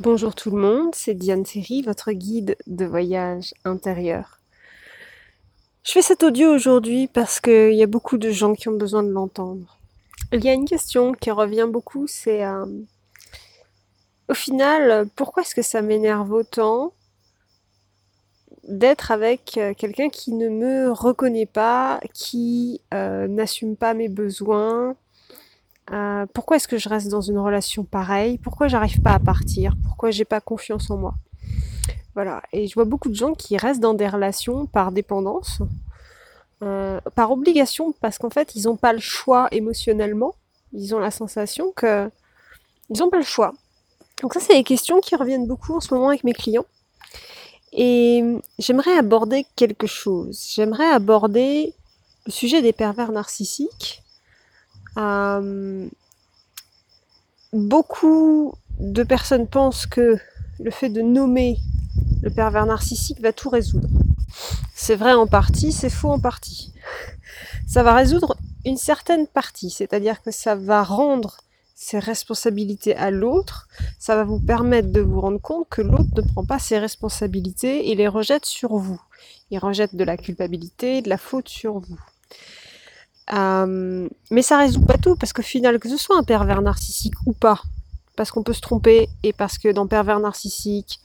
Bonjour tout le monde, c'est Diane Seri, votre guide de voyage intérieur. Je fais cet audio aujourd'hui parce qu'il y a beaucoup de gens qui ont besoin de l'entendre. Il y a une question qui revient beaucoup, c'est euh, au final, pourquoi est-ce que ça m'énerve autant d'être avec euh, quelqu'un qui ne me reconnaît pas, qui euh, n'assume pas mes besoins, euh, pourquoi est-ce que je reste dans une relation pareille? Pourquoi j'arrive pas à partir? Pourquoi j'ai pas confiance en moi? Voilà. Et je vois beaucoup de gens qui restent dans des relations par dépendance, euh, par obligation, parce qu'en fait, ils n'ont pas le choix émotionnellement. Ils ont la sensation que ils n'ont pas le choix. Donc ça, c'est des questions qui reviennent beaucoup en ce moment avec mes clients. Et j'aimerais aborder quelque chose. J'aimerais aborder le sujet des pervers narcissiques beaucoup de personnes pensent que le fait de nommer le pervers narcissique va tout résoudre. C'est vrai en partie, c'est faux en partie. Ça va résoudre une certaine partie, c'est-à-dire que ça va rendre ses responsabilités à l'autre, ça va vous permettre de vous rendre compte que l'autre ne prend pas ses responsabilités et les rejette sur vous. Il rejette de la culpabilité, de la faute sur vous. Euh, mais ça résout pas tout, parce qu'au final, que ce soit un pervers narcissique ou pas, parce qu'on peut se tromper, et parce que dans pervers narcissique,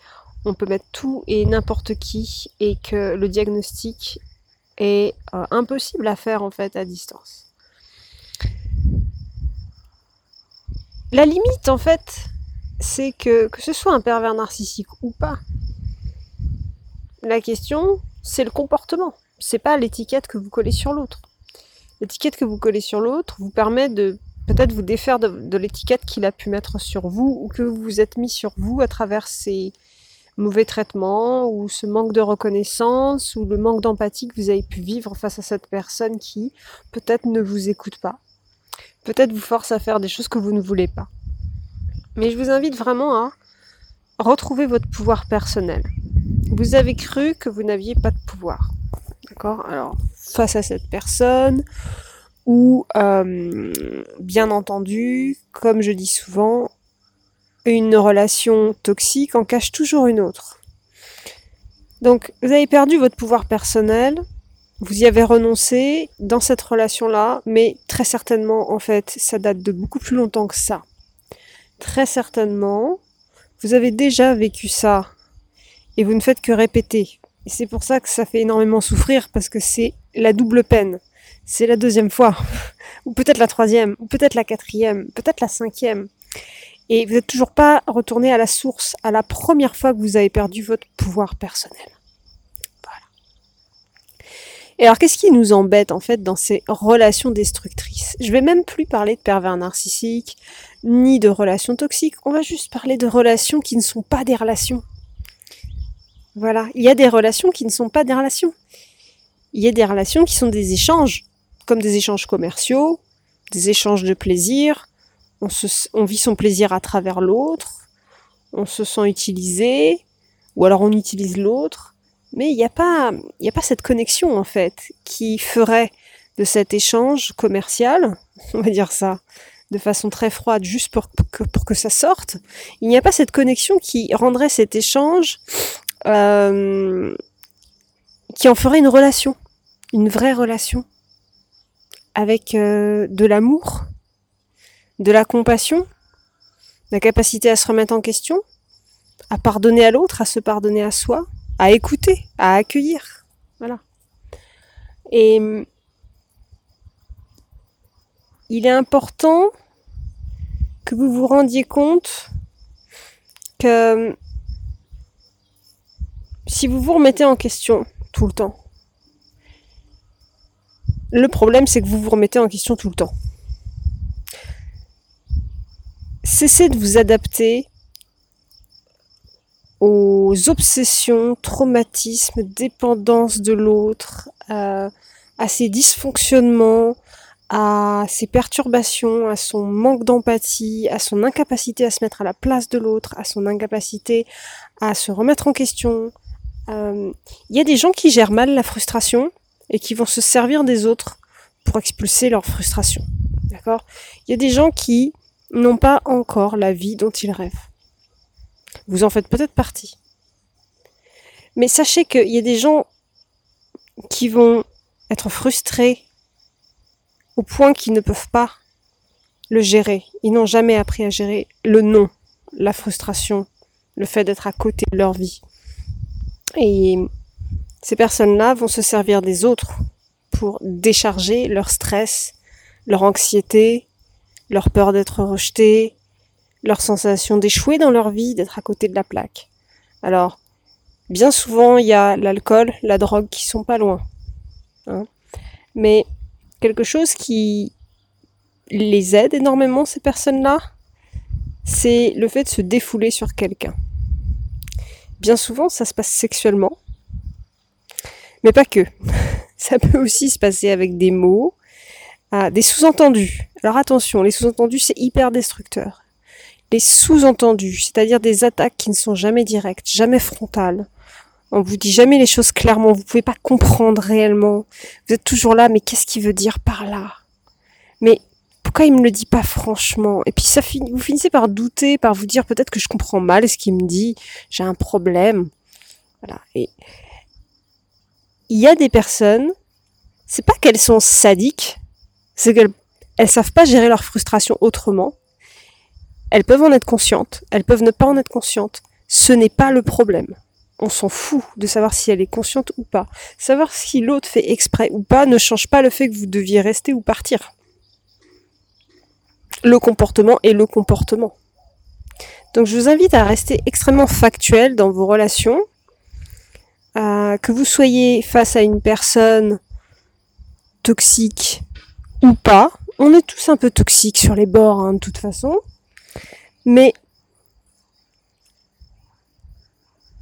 on peut mettre tout et n'importe qui, et que le diagnostic est euh, impossible à faire en fait à distance. La limite en fait, c'est que que ce soit un pervers narcissique ou pas, la question c'est le comportement, c'est pas l'étiquette que vous collez sur l'autre l'étiquette que vous collez sur l'autre vous permet de peut-être vous défaire de, l'étiquette qu'il a pu mettre sur vous ou que vous vous êtes mis sur vous à travers ces mauvais traitements ou ce manque de reconnaissance ou le manque d'empathie que vous avez pu vivre face à cette personne qui peut-être ne vous écoute pas, peut-être vous force à faire des choses que vous ne voulez pas. Mais je vous invite vraiment à retrouver votre pouvoir personnel. Vous avez cru que vous n'aviez pas de pouvoir. D'accord? Alors, face à cette personne, ou euh, bien entendu, comme je dis souvent, une relation toxique en cache toujours une autre. Donc, vous avez perdu votre pouvoir personnel, vous y avez renoncé dans cette relation-là, mais très certainement, en fait, ça date de beaucoup plus longtemps que ça. Très certainement, vous avez déjà vécu ça et vous ne faites que répéter. Et c'est pour ça que ça fait énormément souffrir parce que c'est la double peine. C'est la deuxième fois, ou peut-être la troisième, ou peut-être la quatrième, peut-être la cinquième. Et vous n'êtes toujours pas retourné à la source, à la première fois que vous avez perdu votre pouvoir personnel. Voilà. Et alors, qu'est-ce qui nous embête en fait dans ces relations destructrices? Je vais même plus parler de pervers narcissiques, ni de relations toxiques. On va juste parler de relations qui ne sont pas des relations. Voilà, il y a des relations qui ne sont pas des relations. Il y a des relations qui sont des échanges, comme des échanges commerciaux, des échanges de plaisir. On, se, on vit son plaisir à travers l'autre, on se sent utilisé, ou alors on utilise l'autre. Mais il n'y a pas, il a pas cette connexion en fait qui ferait de cet échange commercial, on va dire ça, de façon très froide, juste pour que, pour que ça sorte. Il n'y a pas cette connexion qui rendrait cet échange euh, qui en ferait une relation, une vraie relation, avec euh, de l'amour, de la compassion, la capacité à se remettre en question, à pardonner à l'autre, à se pardonner à soi, à écouter, à accueillir. Voilà. Et il est important que vous vous rendiez compte que si vous vous remettez en question tout le temps, le problème c'est que vous vous remettez en question tout le temps. Cessez de vous adapter aux obsessions, traumatismes, dépendance de l'autre, à ses dysfonctionnements, à ses perturbations, à son manque d'empathie, à son incapacité à se mettre à la place de l'autre, à son incapacité à se remettre en question, il euh, y a des gens qui gèrent mal la frustration et qui vont se servir des autres pour expulser leur frustration. D'accord? Il y a des gens qui n'ont pas encore la vie dont ils rêvent. Vous en faites peut-être partie. Mais sachez qu'il y a des gens qui vont être frustrés au point qu'ils ne peuvent pas le gérer. Ils n'ont jamais appris à gérer le non, la frustration, le fait d'être à côté de leur vie. Et ces personnes-là vont se servir des autres pour décharger leur stress, leur anxiété, leur peur d'être rejeté, leur sensation d'échouer dans leur vie, d'être à côté de la plaque. Alors, bien souvent, il y a l'alcool, la drogue qui sont pas loin. Hein. Mais quelque chose qui les aide énormément, ces personnes-là, c'est le fait de se défouler sur quelqu'un. Bien souvent, ça se passe sexuellement, mais pas que. Ça peut aussi se passer avec des mots, des sous-entendus. Alors attention, les sous-entendus, c'est hyper destructeur. Les sous-entendus, c'est-à-dire des attaques qui ne sont jamais directes, jamais frontales. On vous dit jamais les choses clairement, vous pouvez pas comprendre réellement. Vous êtes toujours là, mais qu'est-ce qu'il veut dire par là? Mais pourquoi il me le dit pas franchement Et puis ça vous finissez par douter, par vous dire peut-être que je comprends mal ce qu'il me dit, j'ai un problème. Voilà. Et il y a des personnes, c'est pas qu'elles sont sadiques, c'est qu'elles elles savent pas gérer leur frustration autrement. Elles peuvent en être conscientes, elles peuvent ne pas en être conscientes. Ce n'est pas le problème. On s'en fout de savoir si elle est consciente ou pas. Savoir si l'autre fait exprès ou pas ne change pas le fait que vous deviez rester ou partir. Le comportement est le comportement. Donc je vous invite à rester extrêmement factuel dans vos relations que vous soyez face à une personne toxique ou pas, on est tous un peu toxiques sur les bords hein, de toute façon, mais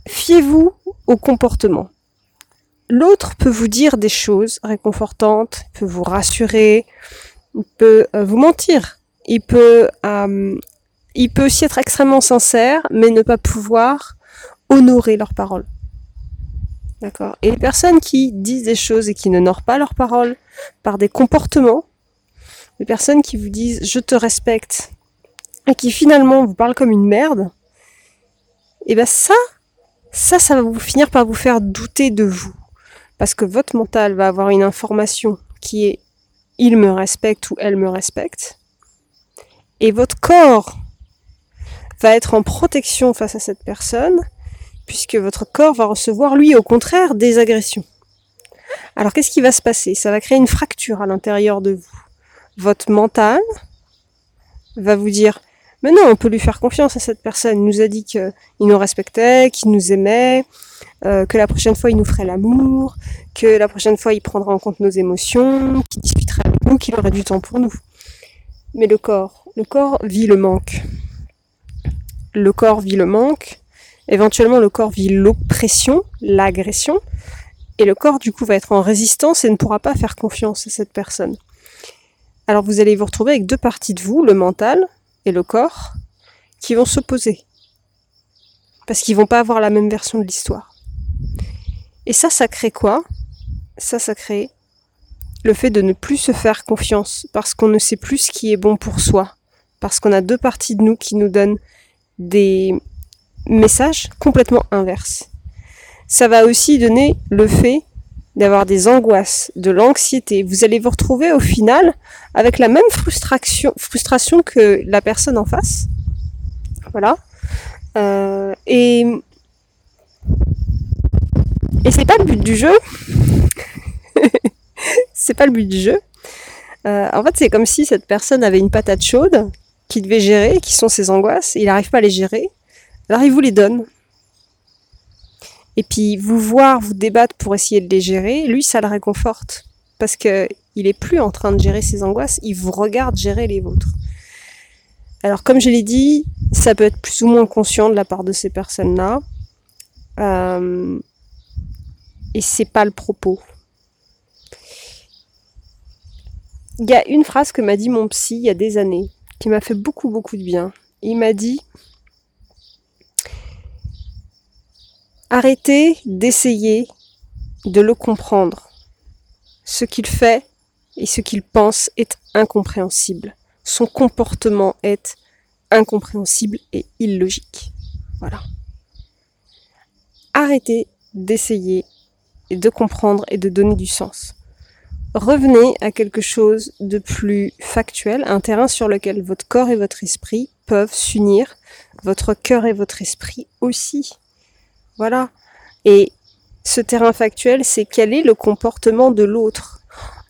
fiez-vous au comportement. L'autre peut vous dire des choses réconfortantes, peut vous rassurer, peut euh, vous mentir, il peut, euh, il peut aussi être extrêmement sincère, mais ne pas pouvoir honorer leurs paroles. D'accord? Et les personnes qui disent des choses et qui n'honorent pas leurs paroles par des comportements, les personnes qui vous disent je te respecte et qui finalement vous parlent comme une merde, et eh ben ça, ça, ça va vous finir par vous faire douter de vous. Parce que votre mental va avoir une information qui est il me respecte ou elle me respecte. Et votre corps va être en protection face à cette personne puisque votre corps va recevoir, lui, au contraire, des agressions. Alors qu'est-ce qui va se passer? Ça va créer une fracture à l'intérieur de vous. Votre mental va vous dire, mais non, on peut lui faire confiance à cette personne. Il nous a dit qu'il nous respectait, qu'il nous aimait, euh, que la prochaine fois il nous ferait l'amour, que la prochaine fois il prendra en compte nos émotions, qu'il discuterait avec nous, qu'il aurait du temps pour nous. Mais le corps, le corps vit le manque. Le corps vit le manque, Éventuellement, le corps vit l'oppression, l'agression, et le corps, du coup, va être en résistance et ne pourra pas faire confiance à cette personne. Alors vous allez vous retrouver avec deux parties de vous, le mental et le corps, qui vont s'opposer. Parce qu'ils vont pas avoir la même version de l'histoire. Et ça, ça crée quoi? Ça, ça crée le fait de ne plus se faire confiance, parce qu'on ne sait plus ce qui est bon pour soi, parce qu'on a deux parties de nous qui nous donnent des, message complètement inverse. Ça va aussi donner le fait d'avoir des angoisses, de l'anxiété. Vous allez vous retrouver au final avec la même frustration, frustration que la personne en face. Voilà. Euh, et et c'est pas le but du jeu. c'est pas le but du jeu. Euh, en fait, c'est comme si cette personne avait une patate chaude qui devait gérer, qui sont ses angoisses. il n'arrive pas à les gérer. Alors il vous les donne. Et puis vous voir, vous débattre pour essayer de les gérer, lui ça le réconforte. Parce que il est plus en train de gérer ses angoisses, il vous regarde gérer les vôtres. Alors comme je l'ai dit, ça peut être plus ou moins conscient de la part de ces personnes-là. Euh, et c'est pas le propos. Il y a une phrase que m'a dit mon psy il y a des années, qui m'a fait beaucoup beaucoup de bien. Il m'a dit Arrêtez d'essayer de le comprendre. Ce qu'il fait et ce qu'il pense est incompréhensible. Son comportement est incompréhensible et illogique. Voilà. arrêtez d'essayer de comprendre et de donner du sens. Revenez à quelque chose de plus factuel, un terrain sur lequel votre corps et votre esprit peuvent s'unir, votre cœur et votre esprit aussi. Voilà. Et ce terrain factuel, c'est quel est le comportement de l'autre,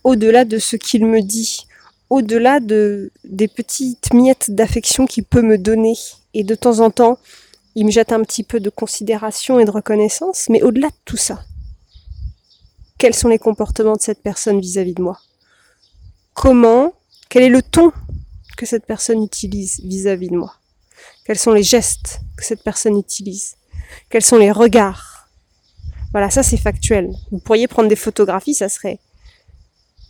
au-delà de ce qu'il me dit, au-delà de des petites miettes d'affection qu'il peut me donner. Et de temps en temps, il me jette un petit peu de considération et de reconnaissance, mais au-delà de tout ça, quels sont les comportements de cette personne vis-à-vis de moi Comment Quel est le ton que cette personne utilise vis-à-vis de moi Quels sont les gestes que cette personne utilise Quels sont les regards Voilà, ça c'est factuel. Vous pourriez prendre des photographies, ça serait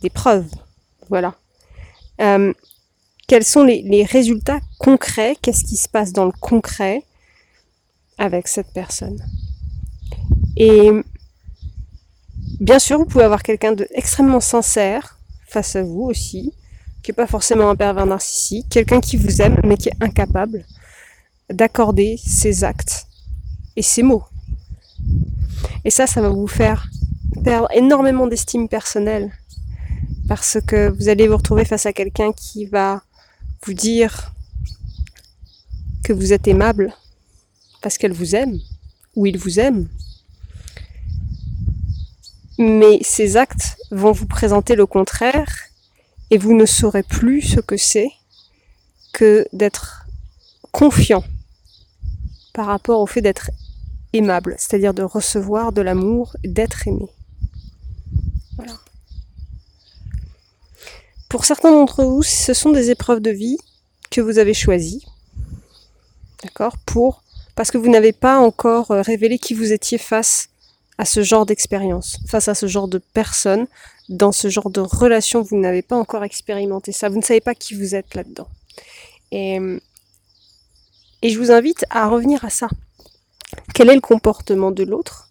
des preuves. Voilà. Euh, quels sont les, résultats concrets Qu'est-ce qui se passe dans le concret avec cette personne Et bien sûr, vous pouvez avoir quelqu'un d'extrêmement sincère face à vous aussi, qui n'est pas forcément un pervers narcissique, quelqu'un qui vous aime mais qui est incapable d'accorder ses actes et ses mots. Et ça, ça va vous faire perdre énormément d'estime personnelle parce que vous allez vous retrouver face à quelqu'un qui va vous dire que vous êtes aimable parce qu'elle vous aime ou il vous aime. Mais ces actes vont vous présenter le contraire et vous ne saurez plus ce que c'est que d'être confiant par rapport au fait d'être aimable, c'est-à-dire de recevoir de l'amour, d'être aimé. Voilà. Pour certains d'entre vous, ce sont des épreuves de vie que vous avez choisies. D'accord Pour parce que vous n'avez pas encore euh, révélé qui vous étiez face à ce genre d'expérience, face à ce genre de personne, dans ce genre de relation, vous n'avez pas encore expérimenté ça, vous ne savez pas qui vous êtes là-dedans. Et, et je vous invite à revenir à ça. Quel est le comportement de l'autre?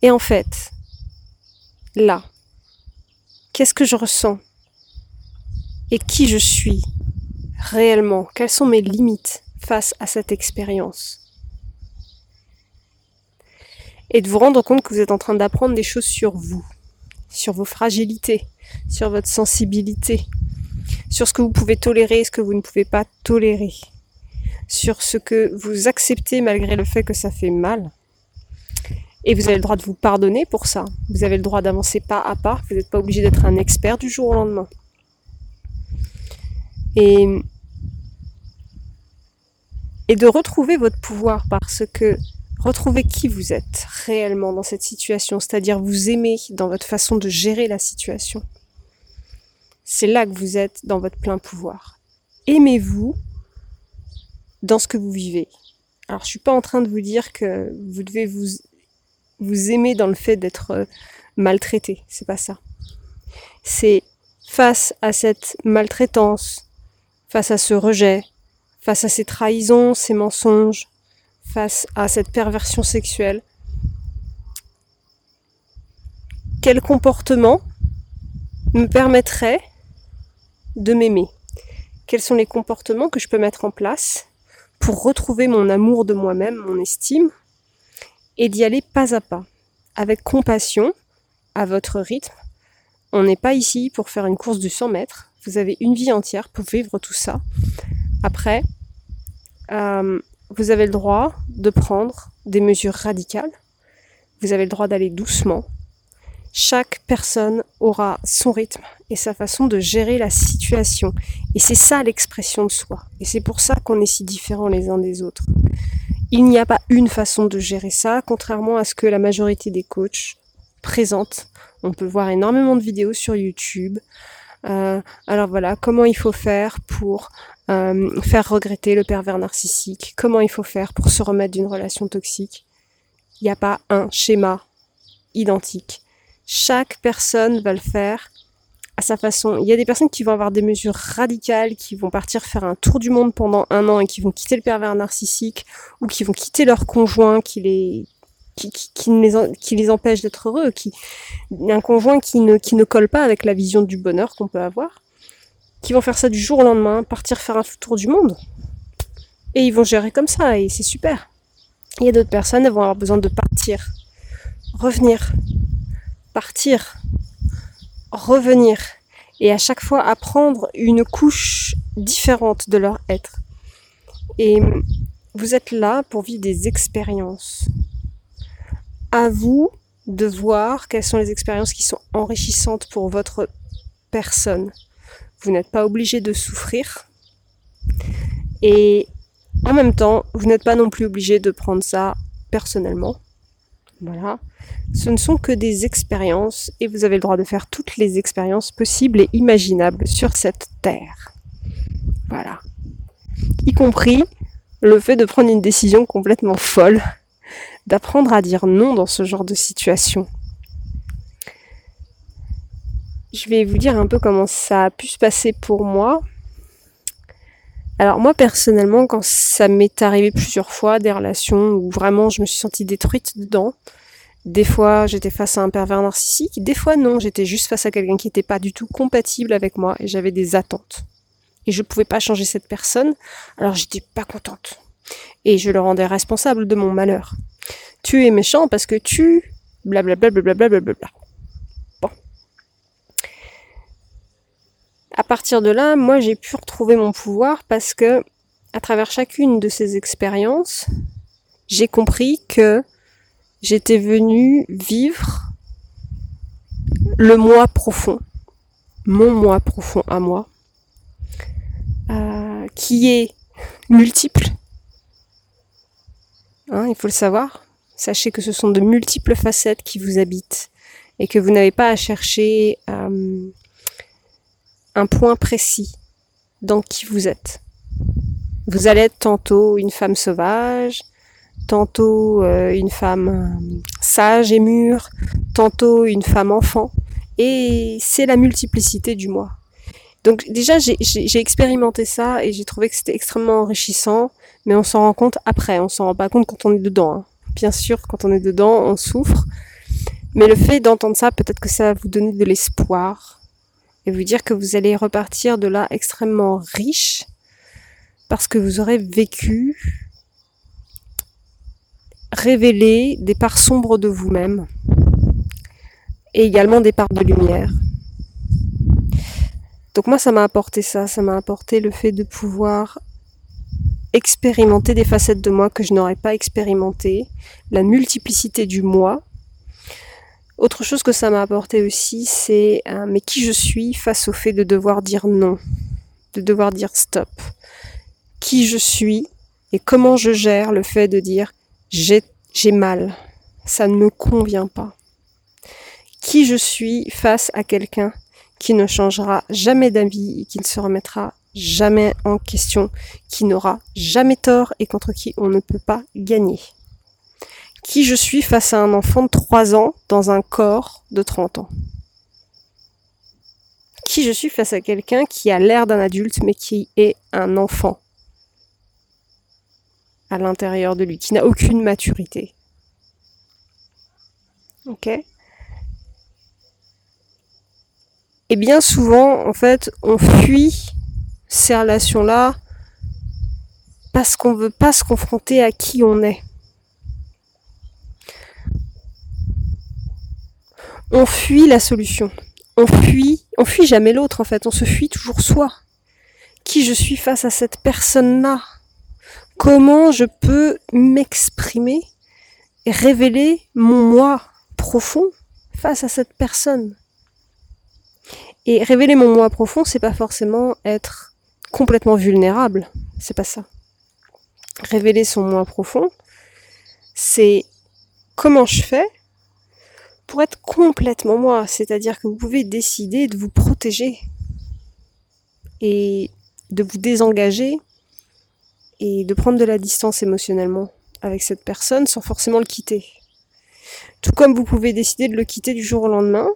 Et en fait, là, qu'est-ce que je ressens? Et qui je suis réellement, quelles sont mes limites face à cette expérience? Et de vous rendre compte que vous êtes en train d'apprendre des choses sur vous, sur vos fragilités, sur votre sensibilité, sur ce que vous pouvez tolérer et ce que vous ne pouvez pas tolérer, sur ce que vous acceptez malgré le fait que ça fait mal. Et vous avez le droit de vous pardonner pour ça. Vous avez le droit d'avancer pas à pas. Vous n'êtes pas obligé d'être un expert du jour au lendemain. Et, et de retrouver votre pouvoir parce que retrouver qui vous êtes réellement dans cette situation, c'est-à-dire vous aimer dans votre façon de gérer la situation. C'est là que vous êtes dans votre plein pouvoir. Aimez-vous dans ce que vous vivez. Alors je suis pas en train de vous dire que vous devez vous vous aimer dans le fait d'être euh, maltraité, c'est pas ça. C'est face à cette maltraitance, face à ce rejet, face à ces trahisons, ces mensonges, face à cette perversion sexuelle Quel comportement me permettrait de m'aimer? Quels sont les comportements que je peux mettre en place pour retrouver mon amour de moi-même, mon estime, et d'y aller pas à pas, avec compassion, à votre rythme. On n'est pas ici pour faire une course de 100 mètres, vous avez une vie entière pour vivre tout ça. Après, euh, vous avez le droit de prendre des mesures radicales. Vous avez le droit d'aller doucement. Chaque personne aura son rythme et sa façon de gérer la situation. Et c'est ça l'expression de soi. Et c'est pour ça qu'on est si différents les uns des autres. Il n'y a pas une façon de gérer ça, contrairement à ce que la majorité des coachs présentent. On peut voir énormément de vidéos sur YouTube. Euh, alors voilà, comment il faut faire pour euh, faire regretter le pervers narcissique, comment il faut faire pour se remettre d'une relation toxique? Il n'y a pas un schéma identique. Chaque personne va le faire à sa façon. Il y a des personnes qui vont avoir des mesures radicales, qui vont partir faire un tour du monde pendant un an et qui vont quitter le pervers narcissique, ou qui vont quitter leur conjoint qui les, qui, les empêche d'être heureux, qui un conjoint qui ne, qui ne colle pas avec la vision du bonheur qu'on peut avoir, qui vont faire ça du jour au lendemain, partir faire un tour du monde, et ils vont gérer comme ça, et c'est super. Il y a d'autres personnes, elles vont avoir besoin de partir, revenir, partir, revenir. Et à chaque fois apprendre une couche différente de leur être. Et vous êtes là pour vivre des expériences. À vous de voir quelles sont les expériences qui sont enrichissantes pour votre personne. Vous n'êtes pas obligé de souffrir. Et en même temps, vous n'êtes pas non plus obligé de prendre ça personnellement. Voilà. Ce ne sont que des expériences et vous avez le droit de faire toutes les expériences possibles et imaginables sur cette terre. Voilà. Y compris le fait de prendre une décision complètement folle, d'apprendre à dire non dans ce genre de situation. Je vais vous dire un peu comment ça a pu se passer pour moi. Alors moi personnellement, quand ça m'est arrivé plusieurs fois, des relations où vraiment je me suis sentie détruite dedans, des fois j'étais face à un pervers narcissique, des fois non, j'étais juste face à quelqu'un qui n'était pas du tout compatible avec moi et j'avais des attentes et je pouvais pas changer cette personne, alors j'étais pas contente. Et je le rendais responsable de mon malheur. Tu es méchant parce que tu blablabla bla. Bon. À partir de là, moi j'ai pu retrouver mon pouvoir parce que à travers chacune de ces expériences, j'ai compris que j'étais venue vivre le moi profond, mon moi profond à moi, euh, qui est multiple. Hein, il faut le savoir. Sachez que ce sont de multiples facettes qui vous habitent et que vous n'avez pas à chercher euh, un point précis dans qui vous êtes. Vous allez être tantôt une femme sauvage, tantôt euh, une femme sage et mûre, tantôt une femme enfant. Et c'est la multiplicité du moi. Donc déjà, j'ai expérimenté ça et j'ai trouvé que c'était extrêmement enrichissant, mais on s'en rend compte après, on s'en rend pas compte quand on est dedans. Hein. Bien sûr, quand on est dedans, on souffre, mais le fait d'entendre ça, peut-être que ça va vous donner de l'espoir et vous dire que vous allez repartir de là extrêmement riche parce que vous aurez vécu, révélé des parts sombres de vous-même et également des parts de lumière. Donc moi, ça m'a apporté ça, ça m'a apporté le fait de pouvoir expérimenter des facettes de moi que je n'aurais pas expérimentées, la multiplicité du moi. Autre chose que ça m'a apporté aussi, c'est euh, mais qui je suis face au fait de devoir dire non, de devoir dire stop. Qui je suis et comment je gère le fait de dire j'ai mal, ça ne me convient pas. Qui je suis face à quelqu'un qui ne changera jamais d'avis et qui ne se remettra jamais en question, qui n'aura jamais tort et contre qui on ne peut pas gagner. Qui je suis face à un enfant de 3 ans dans un corps de 30 ans Qui je suis face à quelqu'un qui a l'air d'un adulte mais qui est un enfant à l'intérieur de lui, qui n'a aucune maturité. Ok? Et bien souvent, en fait, on fuit ces relations-là parce qu'on veut pas se confronter à qui on est. On fuit la solution. On fuit, on fuit jamais l'autre en fait, on se fuit toujours soi. Qui je suis face à cette personne-là? Comment je peux m'exprimer et révéler mon moi profond face à cette personne? Et révéler mon moi profond, c'est pas forcément être complètement vulnérable. C'est pas ça. Révéler son moi profond, c'est comment je fais pour être complètement moi. C'est-à-dire que vous pouvez décider de vous protéger et de vous désengager et de prendre de la distance émotionnellement avec cette personne sans forcément le quitter. Tout comme vous pouvez décider de le quitter du jour au lendemain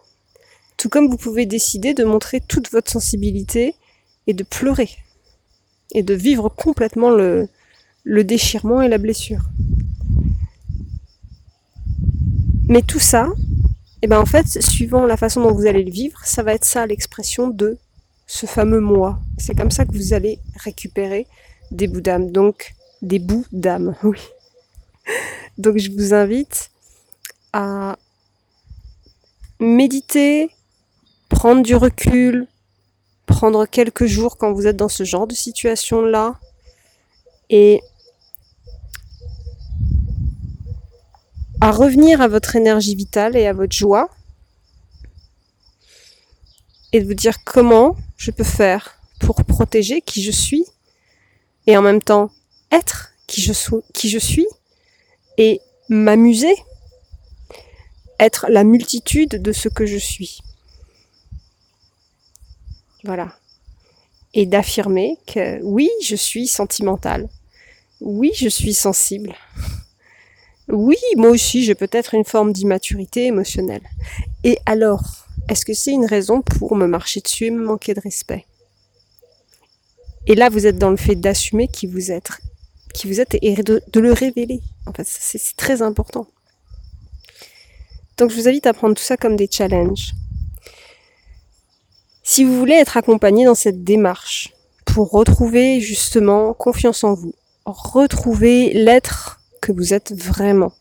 tout comme vous pouvez décider de montrer toute votre sensibilité et de pleurer. Et de vivre complètement le, le déchirement et la blessure. Mais tout ça, et eh ben en fait, suivant la façon dont vous allez le vivre, ça va être ça l'expression de ce fameux moi. C'est comme ça que vous allez récupérer des bouts d'âme. Donc, des bouts d'âme, oui. Donc je vous invite à méditer, prendre du recul, prendre quelques jours quand vous êtes dans ce genre de situation-là et à revenir à votre énergie vitale et à votre joie et de vous dire comment je peux faire pour protéger qui je suis et en même temps être qui je, suis, et m'amuser, être la multitude de ce que je suis. Voilà. Et d'affirmer que oui, je suis sentimentale. Oui, je suis sensible. Oui, moi aussi, j'ai peut-être une forme d'immaturité émotionnelle. Et alors, est-ce que c'est une raison pour me marcher dessus et me manquer de respect? Et là, vous êtes dans le fait d'assumer qui vous êtes, qui vous êtes et de, de le révéler. En fait, c'est très important. Donc, je vous invite à prendre tout ça comme des challenges. Si vous voulez être accompagné dans cette démarche pour retrouver justement confiance en vous, retrouver l'être vous êtes vraiment,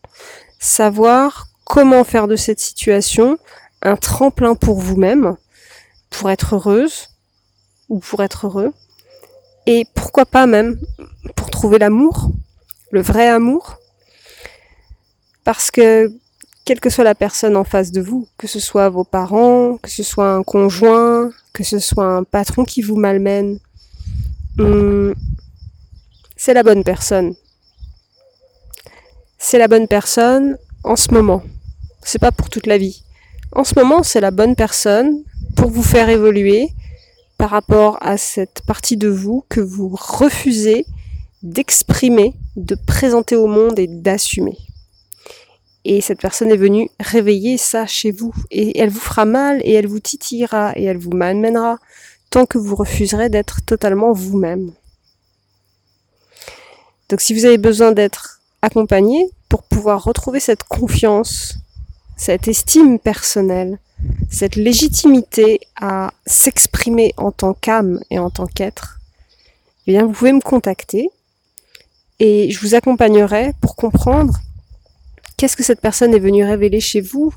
savoir comment faire de cette situation un tremplin pour vous-même, pour être heureuse ou pour être heureux, et pourquoi pas même pour trouver l'amour, le vrai amour, parce que quelle que soit la personne en face de vous, que ce soit vos parents, que ce soit un conjoint, que ce soit un patron qui vous malmène, hum, c'est la bonne personne. C'est la bonne personne en ce moment. C'est pas pour toute la vie. En ce moment, c'est la bonne personne pour vous faire évoluer par rapport à cette partie de vous que vous refusez d'exprimer, de présenter au monde et d'assumer. Et cette personne est venue réveiller ça chez vous. Et elle vous fera mal et elle vous titillera et elle vous malmènera tant que vous refuserez d'être totalement vous-même. Donc si vous avez besoin d'être accompagné pour pouvoir retrouver cette confiance, cette estime personnelle, cette légitimité à s'exprimer en tant qu'âme et en tant qu'être, eh bien vous pouvez me contacter et je vous accompagnerai pour comprendre Qu'est-ce que cette personne est venue révéler chez vous.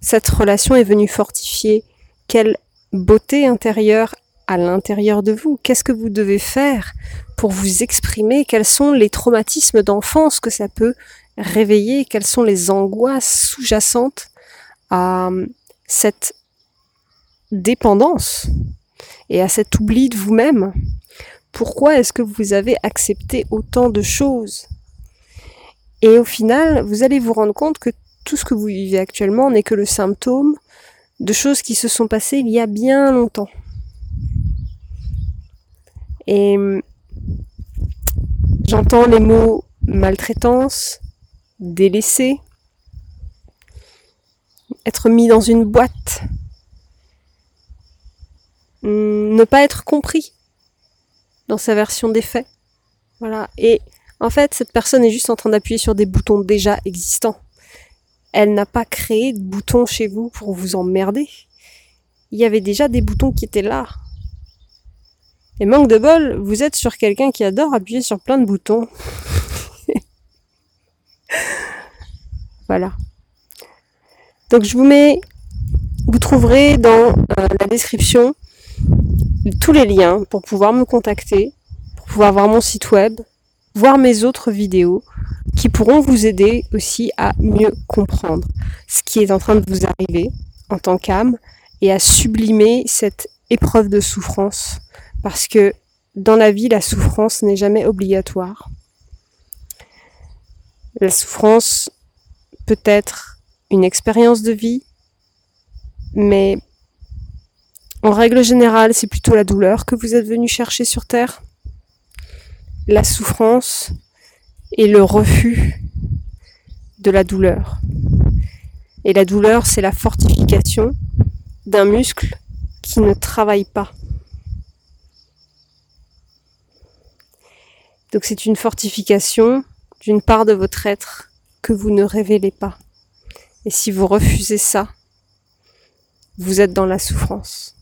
Cette relation est venue fortifier quelle beauté intérieure à l'intérieur de vous. Qu'est-ce que vous devez faire pour vous exprimer? Quels sont les traumatismes d'enfance que ça peut réveiller? Quelles sont les angoisses sous-jacentes à cette dépendance et à cet oubli de vous-même? Pourquoi est-ce que vous avez accepté autant de choses? Et au final, vous allez vous rendre compte que tout ce que vous vivez actuellement n'est que le symptôme de choses qui se sont passées il y a bien longtemps. Et j'entends les mots maltraitance, délaissé, être mis dans une boîte, ne pas être compris dans sa version des faits. Voilà. Et en fait, cette personne est juste en train d'appuyer sur des boutons déjà existants. Elle n'a pas créé de boutons chez vous pour vous emmerder. Il y avait déjà des boutons qui étaient là. Et manque de bol, vous êtes sur quelqu'un qui adore appuyer sur plein de boutons. voilà. Donc je vous mets, vous trouverez dans euh, la description tous les liens pour pouvoir me contacter, pour pouvoir voir mon site web, voir mes autres vidéos qui pourront vous aider aussi à mieux comprendre ce qui est en train de vous arriver en tant qu'âme et à sublimer cette épreuve de souffrance parce que dans la vie, la souffrance n'est jamais obligatoire. La souffrance peut être une expérience de vie, mais en règle générale, c'est plutôt la douleur que vous êtes venu chercher sur Terre la souffrance et le refus de la douleur. Et la douleur, c'est la fortification d'un muscle qui ne travaille pas. Donc c'est une fortification d'une part de votre être que vous ne révélez pas. Et si vous refusez ça, vous êtes dans la souffrance.